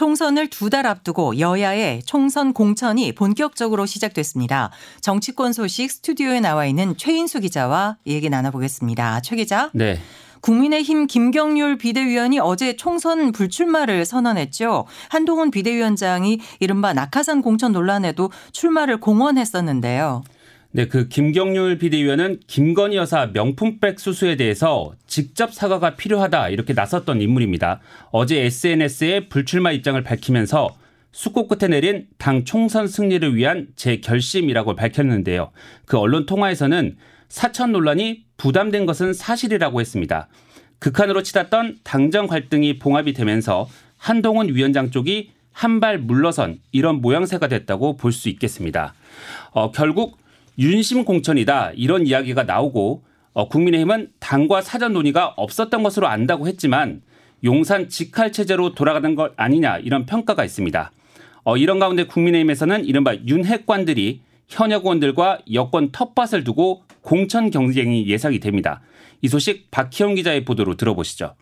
총선을 두 달 앞두고 여야의 총선 공천이 본격적으로 시작됐습니다. 정치권 소식 스튜디오에 나와 있는 최인수 기자와 얘기 나눠보겠습니다. 최 기자. 네. 국민의힘 김경률 비대위원이 어제 총선 불출마를 선언했죠. 한동훈 비대위원장이 이른바 낙하산 공천 논란에도 출마를 공언했었는데요. 네, 그 김경률 비대위원은 김건희 여사 명품백 수수에 대해서 직접 사과가 필요하다 이렇게 나섰던 인물입니다. 어제 SNS에 불출마 입장을 밝히면서 수고 끝에 내린 당 총선 승리를 위한 제 결심이라고 밝혔는데요. 그 언론 통화에서는 사천 논란이 부담된 것은 사실이라고 했습니다. 극한으로 치닫던 당정 갈등이 봉합이 되면서 한동훈 위원장 쪽이 한 발 물러선 이런 모양새가 됐다고 볼 수 있겠습니다. 어, 결국 윤심 공천이다 이런 이야기가 나오고 어, 국민의힘은 당과 사전 논의가 없었던 것으로 안다고 했지만 용산 직할 체제로 돌아가는 것 아니냐 이런 평가가 있습니다. 어, 이런 가운데 국민의힘에서는 이른바 윤핵관들이 현역 의원들과 여권 텃밭을 두고 공천 경쟁이 예상이 됩니다. 이 소식 박희영 기자의 보도로 들어보시죠.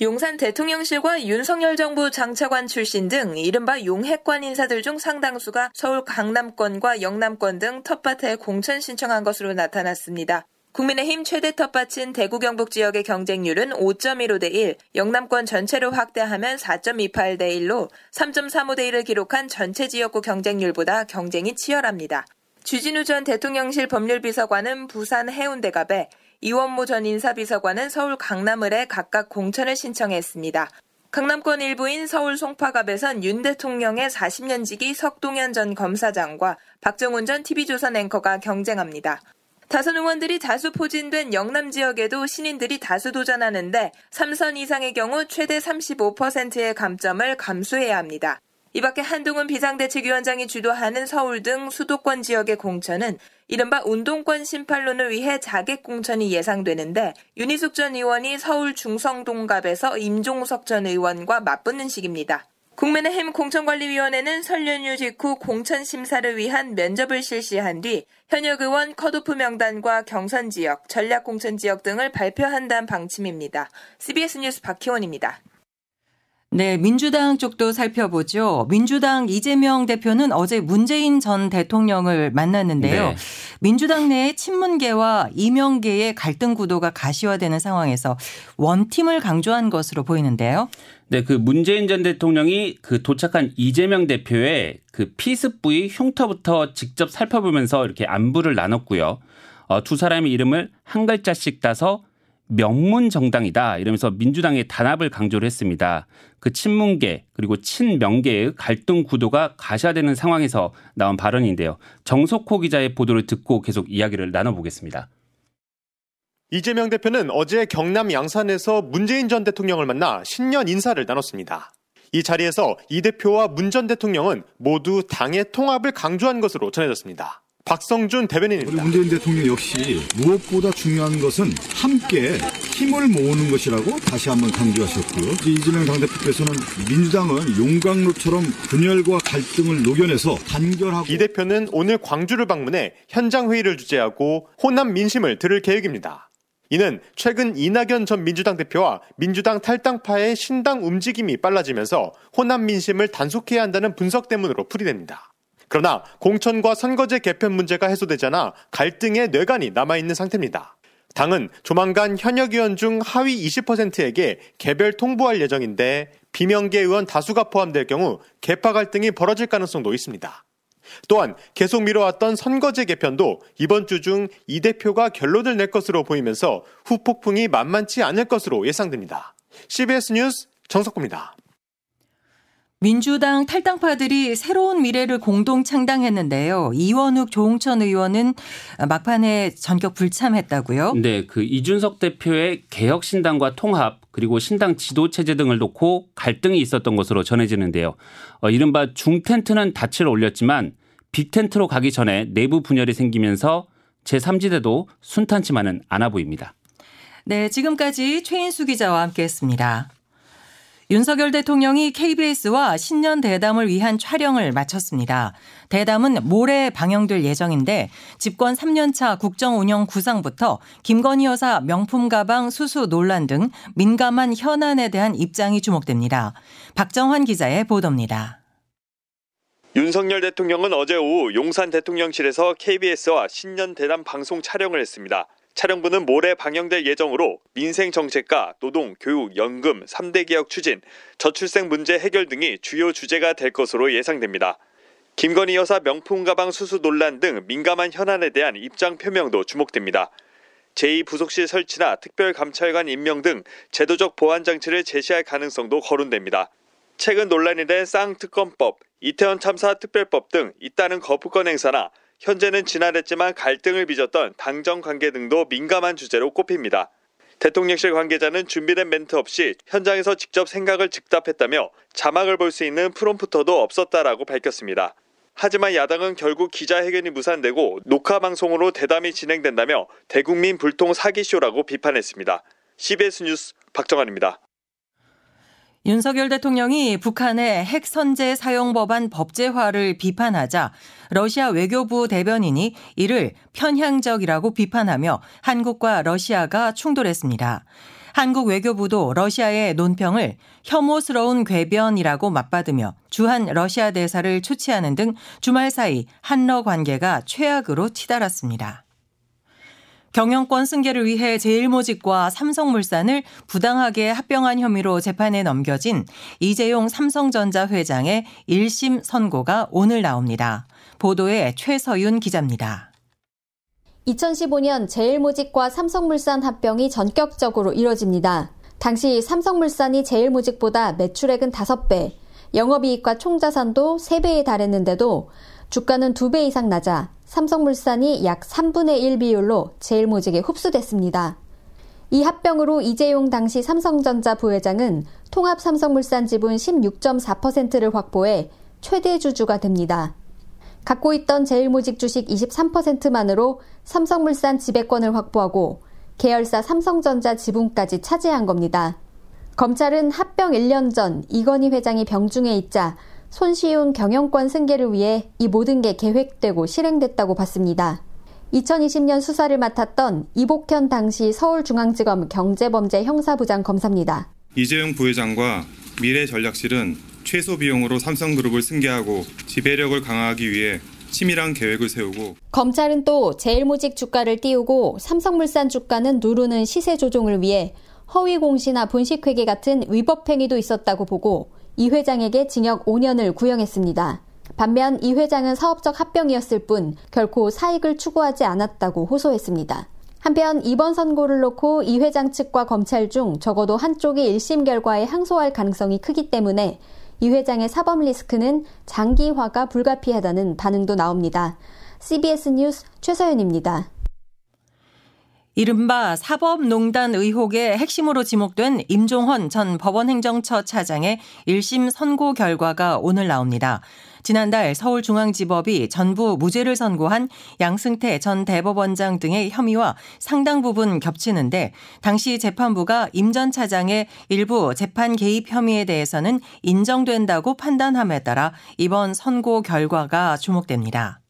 용산 대통령실과 윤석열 정부 장차관 출신 등 이른바 용핵관 인사들 중 상당수가 서울 강남권과 영남권 등 텃밭에 공천 신청한 것으로 나타났습니다. 국민의힘 최대 텃밭인 대구 경북 지역의 경쟁률은 5.15 대 1, 영남권 전체로 확대하면 4.28 대 1로 3.35 대 1을 기록한 전체 지역구 경쟁률보다 경쟁이 치열합니다. 주진우 전 대통령실 법률비서관은 부산 해운대갑에 이원모 전 인사비서관은 서울 강남을에 각각 공천을 신청했습니다. 강남권 일부인 서울 송파갑에선 윤 대통령의 40년 지기 석동현 전 검사장과 박정훈 전 TV조선 앵커가 경쟁합니다. 다선 의원들이 다수 포진된 영남 지역에도 신인들이 다수 도전하는데 3선 이상의 경우 최대 35%의 감점을 감수해야 합니다. 이 밖에 한동훈 비상대책위원장이 주도하는 서울 등 수도권 지역의 공천은 이른바 운동권 심판론을 위해 자객 공천이 예상되는데 윤희숙 전 의원이 서울 중성동갑에서 임종석 전 의원과 맞붙는 식입니다. 국민의힘 공천관리위원회는 설 연휴 직후 공천 심사를 위한 면접을 실시한 뒤 현역 의원 컷오프 명단과 경선 지역, 전략 공천 지역 등을 발표한다는 방침입니다. CBS 뉴스 박희원입니다. 네, 민주당 쪽도 살펴보죠. 민주당 이재명 대표는 어제 문재인 전 대통령을 만났는데요. 네. 민주당 내의 친문계와 이명계의 갈등 구도가 가시화되는 상황에서 원팀을 강조한 것으로 보이는데요. 네, 그 문재인 전 대통령이 그 도착한 이재명 대표의 그 피습 부위 흉터부터 직접 살펴보면서 이렇게 안부를 나눴고요. 어, 두 사람의 이름을 한 글자씩 따서 명문 정당이다 이러면서 민주당의 단합을 강조를 했습니다. 그 친문계 그리고 친명계의 갈등 구도가 가시화되는 상황에서 나온 발언인데요. 정석호 기자의 보도를 듣고 계속 이야기를 나눠보겠습니다. 이재명 대표는 어제 경남 양산에서 문재인 전 대통령을 만나 신년 인사를 나눴습니다. 이 자리에서 이 대표와 문 전 대통령은 모두 당의 통합을 강조한 것으로 전해졌습니다. 박성준 대변인입니다. 우리 문재인 대통령 역시 무엇보다 중요한 것은 함께 힘을 모으는 것이라고 다시 한번 강조하셨고요. 이재명 당대표께서는 민주당은 용광로처럼 분열과 갈등을 녹여내서 단결하고 이 대표는 오늘 광주를 방문해 현장 회의를 주재하고 호남 민심을 들을 계획입니다. 이는 최근 이낙연 전 민주당 대표와 민주당 탈당파의 신당 움직임이 빨라지면서 호남 민심을 단속해야 한다는 분석 때문으로 풀이됩니다. 그러나 공천과 선거제 개편 문제가 해소되잖아 갈등의 뇌관이 남아있는 상태입니다. 당은 조만간 현역 의원 중 하위 20%에게 개별 통보할 예정인데 비명계 의원 다수가 포함될 경우 개파 갈등이 벌어질 가능성도 있습니다. 또한 계속 미뤄왔던 선거제 개편도 이번 주 중 이 대표가 결론을 낼 것으로 보이면서 후폭풍이 만만치 않을 것으로 예상됩니다. CBS 뉴스 정석구입니다. 민주당 탈당파들이 새로운 미래를 공동 창당했는데요. 이원욱 조홍천 의원은 막판에 전격 불참했다고요? 네, 그 이준석 대표의 개혁 신당과 통합 그리고 신당 지도 체제 등을 놓고 갈등이 있었던 것으로 전해지는데요. 어, 이른바 중 텐트는 닻을 올렸지만 빅 텐트로 가기 전에 내부 분열이 생기면서 제3지대도 순탄치만은 않아 보입니다. 네, 지금까지 최인수 기자와 함께했습니다. 윤석열 대통령이 KBS와 신년 대담을 위한 촬영을 마쳤습니다. 대담은 모레 방영될 예정인데 집권 3년차 국정 운영 구상부터 김건희 여사 명품 가방 수수 논란 등 민감한 현안에 대한 입장이 주목됩니다. 박정환 기자의 보도입니다. 윤석열 대통령은 어제 오후 용산 대통령실에서 KBS와 신년 대담 방송 촬영을 했습니다. 촬영부는 모레 방영될 예정으로 민생 정책과 노동, 교육, 연금, 3대 개혁 추진, 저출생 문제 해결 등이 주요 주제가 될 것으로 예상됩니다. 김건희 여사 명품 가방 수수 논란 등 민감한 현안에 대한 입장 표명도 주목됩니다. 제2부속실 설치나 특별감찰관 임명 등 제도적 보안 장치를 제시할 가능성도 거론됩니다. 최근 논란이 된 쌍특검법, 이태원 참사 특별법 등 잇따른 거부권 행사나 현재는 지난했지만 갈등을 빚었던 당정 관계 등도 민감한 주제로 꼽힙니다. 대통령실 관계자는 준비된 멘트 없이 현장에서 직접 생각을 즉답했다며 자막을 볼 수 있는 프롬프터도 없었다라고 밝혔습니다. 하지만 야당은 결국 기자회견이 무산되고 녹화 방송으로 대담이 진행된다며 대국민 불통 사기쇼라고 비판했습니다. CBS 뉴스 박정환입니다. 윤석열 대통령이 북한의 핵 선제 사용 법안 법제화를 비판하자 러시아 외교부 대변인이 이를 편향적이라고 비판하며 한국과 러시아가 충돌했습니다. 한국 외교부도 러시아의 논평을 혐오스러운 궤변이라고 맞받으며 주한 러시아 대사를 초치하는 등 주말 사이 한러 관계가 최악으로 치달았습니다. 경영권 승계를 위해 제일모직과 삼성물산을 부당하게 합병한 혐의로 재판에 넘겨진 이재용 삼성전자 회장의 1심 선고가 오늘 나옵니다. 보도에 최서윤 기자입니다. 2015년 제일모직과 삼성물산 합병이 전격적으로 이뤄집니다. 당시 삼성물산이 제일모직보다 매출액은 5배, 영업이익과 총자산도 3배에 달했는데도 주가는 2배 이상 낮아 삼성물산이 약 3분의 1 비율로 제일모직에 흡수됐습니다. 이 합병으로 이재용 당시 삼성전자 부회장은 통합 삼성물산 지분 16.4%를 확보해 최대 주주가 됩니다. 갖고 있던 제일모직 주식 23%만으로 삼성물산 지배권을 확보하고 계열사 삼성전자 지분까지 차지한 겁니다. 검찰은 합병 1년 전 이건희 회장이 병중에 있자 손쉬운 경영권 승계를 위해 이 모든 게 계획되고 실행됐다고 봤습니다. 2020년 수사를 맡았던 이복현 당시 서울중앙지검 경제범죄 형사부장 검사입니다. 이재용 부회장과 미래전략실은 최소 비용으로 삼성그룹을 승계하고 지배력을 강화하기 위해 치밀한 계획을 세우고 검찰은 또 제일모직 주가를 띄우고 삼성물산 주가는 누르는 시세 조종을 위해 허위 공시나 분식회계 같은 위법 행위도 있었다고 보고 이 회장에게 징역 5년을 구형했습니다. 반면 이 회장은 사업적 합병이었을 뿐 결코 사익을 추구하지 않았다고 호소했습니다. 한편 이번 선고를 놓고 이 회장 측과 검찰 중 적어도 한쪽이 1심 결과에 항소할 가능성이 크기 때문에 이 회장의 사법 리스크는 장기화가 불가피하다는 반응도 나옵니다. CBS 뉴스 최서연입니다. 이른바 사법농단 의혹의 핵심으로 지목된 임종헌 전 법원행정처 차장의 1심 선고 결과가 오늘 나옵니다. 지난달 서울중앙지법이 전부 무죄를 선고한 양승태 전 대법원장 등의 혐의와 상당 부분 겹치는데 당시 재판부가 임 전 차장의 일부 재판 개입 혐의에 대해서는 인정된다고 판단함에 따라 이번 선고 결과가 주목됩니다.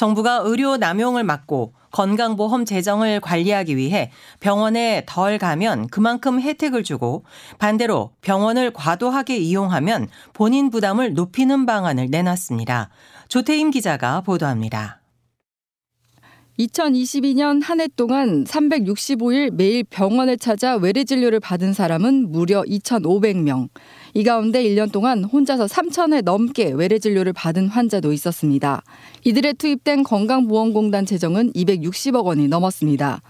정부가 의료 남용을 막고 건강보험 재정을 관리하기 위해 병원에 덜 가면 그만큼 혜택을 주고 반대로 병원을 과도하게 이용하면 본인 부담을 높이는 방안을 내놨습니다. 조태임 기자가 보도합니다. 2022년 한 해 동안 365일 매일 병원을 찾아 외래 진료를 받은 사람은 무려 2,500명. 이 가운데 1년 동안 혼자서 3천회 넘게 외래 진료를 받은 환자도 있었습니다. 이들의 투입된 건강보험공단 재정은 260억 원이 넘었습니다.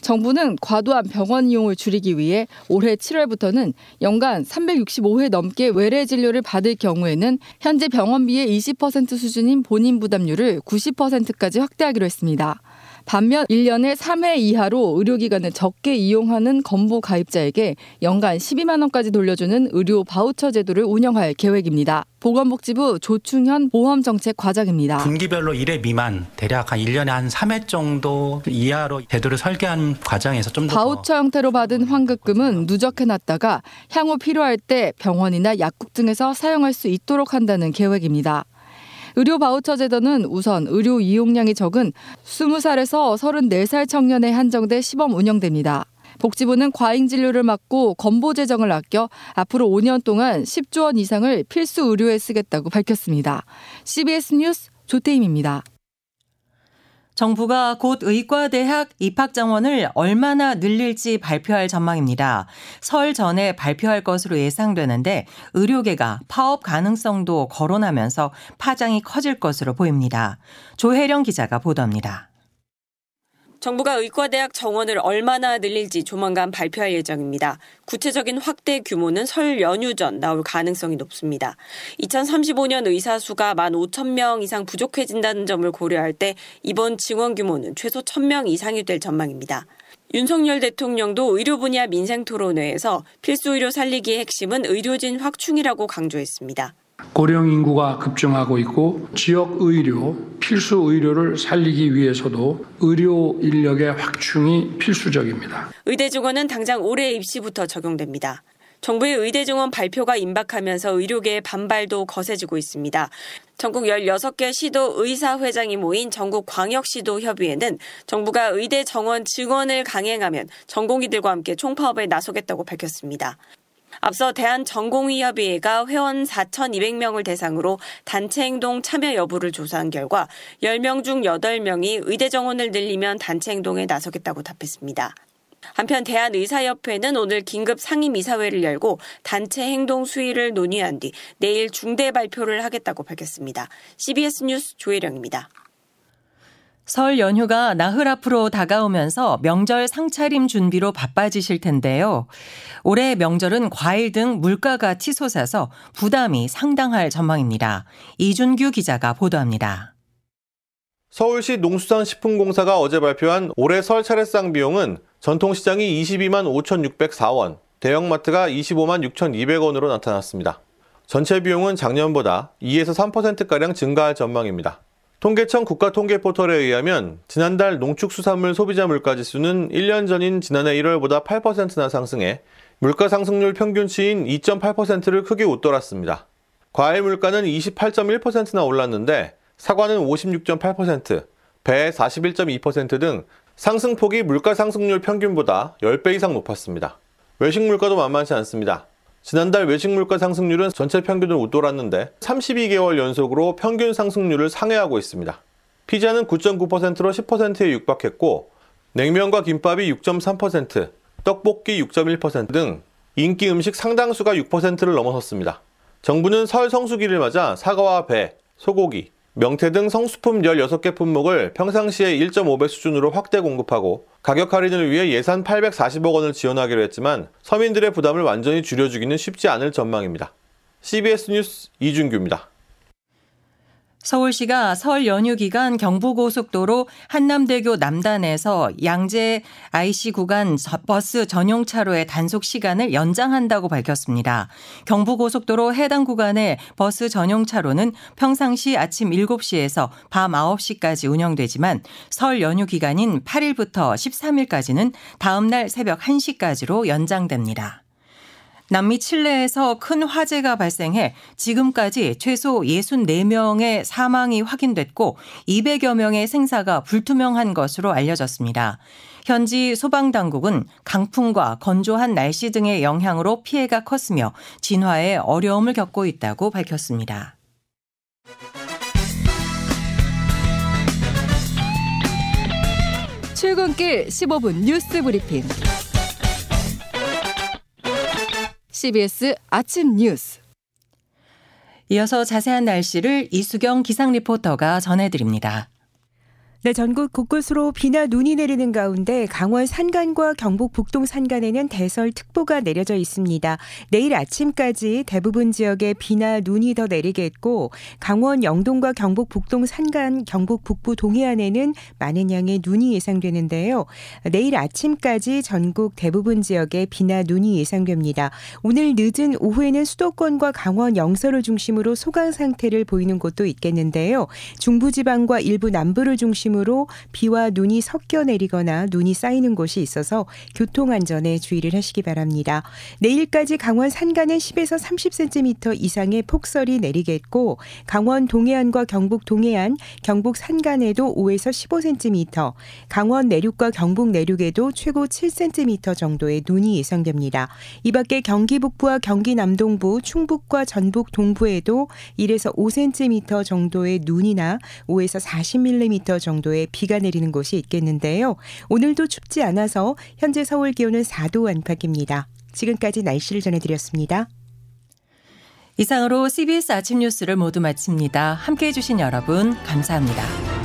정부는 과도한 병원 이용을 줄이기 위해 올해 7월부터는 연간 365회 넘게 외래 진료를 받을 경우에는 현재 병원비의 20% 수준인 본인 부담률을 90%까지 확대하기로 했습니다. 반면 1년에 3회 이하로 의료기관을 적게 이용하는 건보 가입자에게 연간 12만 원까지 돌려주는 의료 바우처 제도를 운영할 계획입니다. 보건복지부 조충현 보험정책 과장입니다. 분기별로 1회 미만 대략 한 1년에 한 3회 정도 이하로 제도를 설계한 과정에서 좀 더 바우처 형태로 받은 환급금은 누적해 놨다가 향후 필요할 때 병원이나 약국 등에서 사용할 수 있도록 한다는 계획입니다. 의료 바우처 제도는 우선 의료 이용량이 적은 20살에서 34살 청년에 한정돼 시범 운영됩니다. 복지부는 과잉 진료를 막고 건보 재정을 아껴 앞으로 5년 동안 10조 원 이상을 필수 의료에 쓰겠다고 밝혔습니다. CBS 뉴스 조태임입니다. 정부가 곧 의과대학 입학 정원을 얼마나 늘릴지 발표할 전망입니다. 설 전에 발표할 것으로 예상되는데 의료계가 파업 가능성도 거론하면서 파장이 커질 것으로 보입니다. 조혜령 기자가 보도합니다. 정부가 의과대학 정원을 얼마나 늘릴지 조만간 발표할 예정입니다. 구체적인 확대 규모는 설 연휴 전 나올 가능성이 높습니다. 2035년 의사 수가 1만 5천 명 이상 부족해진다는 점을 고려할 때 이번 증원 규모는 최소 1천 명 이상이 될 전망입니다. 윤석열 대통령도 의료 분야 민생 토론회에서 필수 의료 살리기의 핵심은 의료진 확충이라고 강조했습니다. 고령 인구가 급증하고 있고 지역 의료, 필수 의료를 살리기 위해서도 의료 인력의 확충이 필수적입니다. 의대 증원은 당장 올해 입시부터 적용됩니다. 정부의 의대 증원 발표가 임박하면서 의료계의 반발도 거세지고 있습니다. 전국 16개 시도 의사회장이 모인 전국 광역시도 협의회는 정부가 의대 정원 증원을 강행하면 전공의들과 함께 총파업에 나서겠다고 밝혔습니다. 앞서 대한전공의협의회가 회원 4,200명을 대상으로 단체 행동 참여 여부를 조사한 결과 10명 중 8명이 의대 정원을 늘리면 단체 행동에 나서겠다고 답했습니다. 한편 대한의사협회는 오늘 긴급 상임이사회를 열고 단체 행동 수위를 논의한 뒤 내일 중대 발표를 하겠다고 밝혔습니다. CBS 뉴스 조혜령입니다. 설 연휴가 나흘 앞으로 다가오면서 명절 상차림 준비로 바빠지실 텐데요. 올해 명절은 과일 등 물가가 치솟아서 부담이 상당할 전망입니다. 이준규 기자가 보도합니다. 서울시 농수산식품공사가 어제 발표한 올해 설 차례상 비용은 전통시장이 22만 5,604원, 대형마트가 25만 6,200원으로 나타났습니다. 전체 비용은 작년보다 2에서 3%가량 증가할 전망입니다. 통계청 국가통계포털에 의하면 지난달 농축수산물 소비자 물가지수는 1년 전인 지난해 1월보다 8%나 상승해 물가 상승률 평균치인 2.8%를 크게 웃돌았습니다. 과일 물가는 28.1%나 올랐는데 사과는 56.8%, 배 41.2%등 상승폭이 물가 상승률 평균보다 10배 이상 높았습니다. 외식 물가도 만만치 않습니다. 지난달 외식 물가 상승률은 전체 평균을 웃돌았는데 32개월 연속으로 평균 상승률을 상회하고 있습니다. 피자는 9.9%로 10%에 육박했고 냉면과 김밥이 6.3%, 떡볶이 6.1%등 인기 음식 상당수가 6%를 넘어섰습니다. 정부는 설 성수기를 맞아 사과와 배, 소고기, 명태 등 성수품 16개 품목을 평상시에 1.5배 수준으로 확대 공급하고 가격 할인을 위해 예산 840억 원을 지원하기로 했지만 서민들의 부담을 완전히 줄여주기는 쉽지 않을 전망입니다. CBS 뉴스 이준규입니다. 서울시가 설 연휴 기간 경부고속도로 한남대교 남단에서 양재 IC 구간 버스 전용 차로의 단속 시간을 연장한다고 밝혔습니다. 경부고속도로 해당 구간의 버스 전용 차로는 평상시 아침 7시에서 밤 9시까지 운영되지만 설 연휴 기간인 8일부터 13일까지는 다음날 새벽 1시까지로 연장됩니다. 남미 칠레에서 큰 화재가 발생해 지금까지 최소 64명의 사망이 확인됐고 200여 명의 생사가 불투명한 것으로 알려졌습니다. 현지 소방당국은 강풍과 건조한 날씨 등의 영향으로 피해가 컸으며 진화에 어려움을 겪고 있다고 밝혔습니다. 출근길 15분 뉴스 브리핑. CBS 아침 뉴스. 이어서 자세한 날씨를 이수경 기상 리포터가 전해드립니다. 네, 전국 곳곳으로 비나 눈이 내리는 가운데 강원 산간과 경북 북동 산간에는 대설특보가 내려져 있습니다. 내일 아침까지 대부분 지역에 비나 눈이 더 내리겠고 강원 영동과 경북 북동 산간, 경북 북부 동해안에는 많은 양의 눈이 예상되는데요. 내일 아침까지 전국 대부분 지역에 비나 눈이 예상됩니다. 오늘 늦은 오후에는 수도권과 강원 영서를 중심으로 소강 상태를 보이는 곳도 있겠는데요. 중부지방과 일부 남부를 중심으로 중심으로 비와 눈이 섞여 내리거나 눈이 쌓이는 곳이 있어서 교통 안전에 주의를 하시기 바랍니다. 내일까지 강원 산간에 10에서 30cm 이상의 폭설이 내리겠고 강원 동해안과 경북 동해안, 경북 산간에도 5에서 15cm, 강원 내륙과 경북 내륙에도 최고 7cm 정도의 눈이 예상됩니다. 이 밖에 경기 북부와 경기 남동부, 충북과 전북 동부에도 1에서 5cm 정도의 눈이나 5에서 40mm 정도 정도의 비가 내리는 곳이 있겠는데요. 오늘도 춥지 않아서 현재 서울 기온은 4도 안팎입니다. 지금까지 날씨를 전해드렸습니다. 이상으로 CBS 아침 뉴스를 모두 마칩니다. 함께 해주신 여러분, 감사합니다.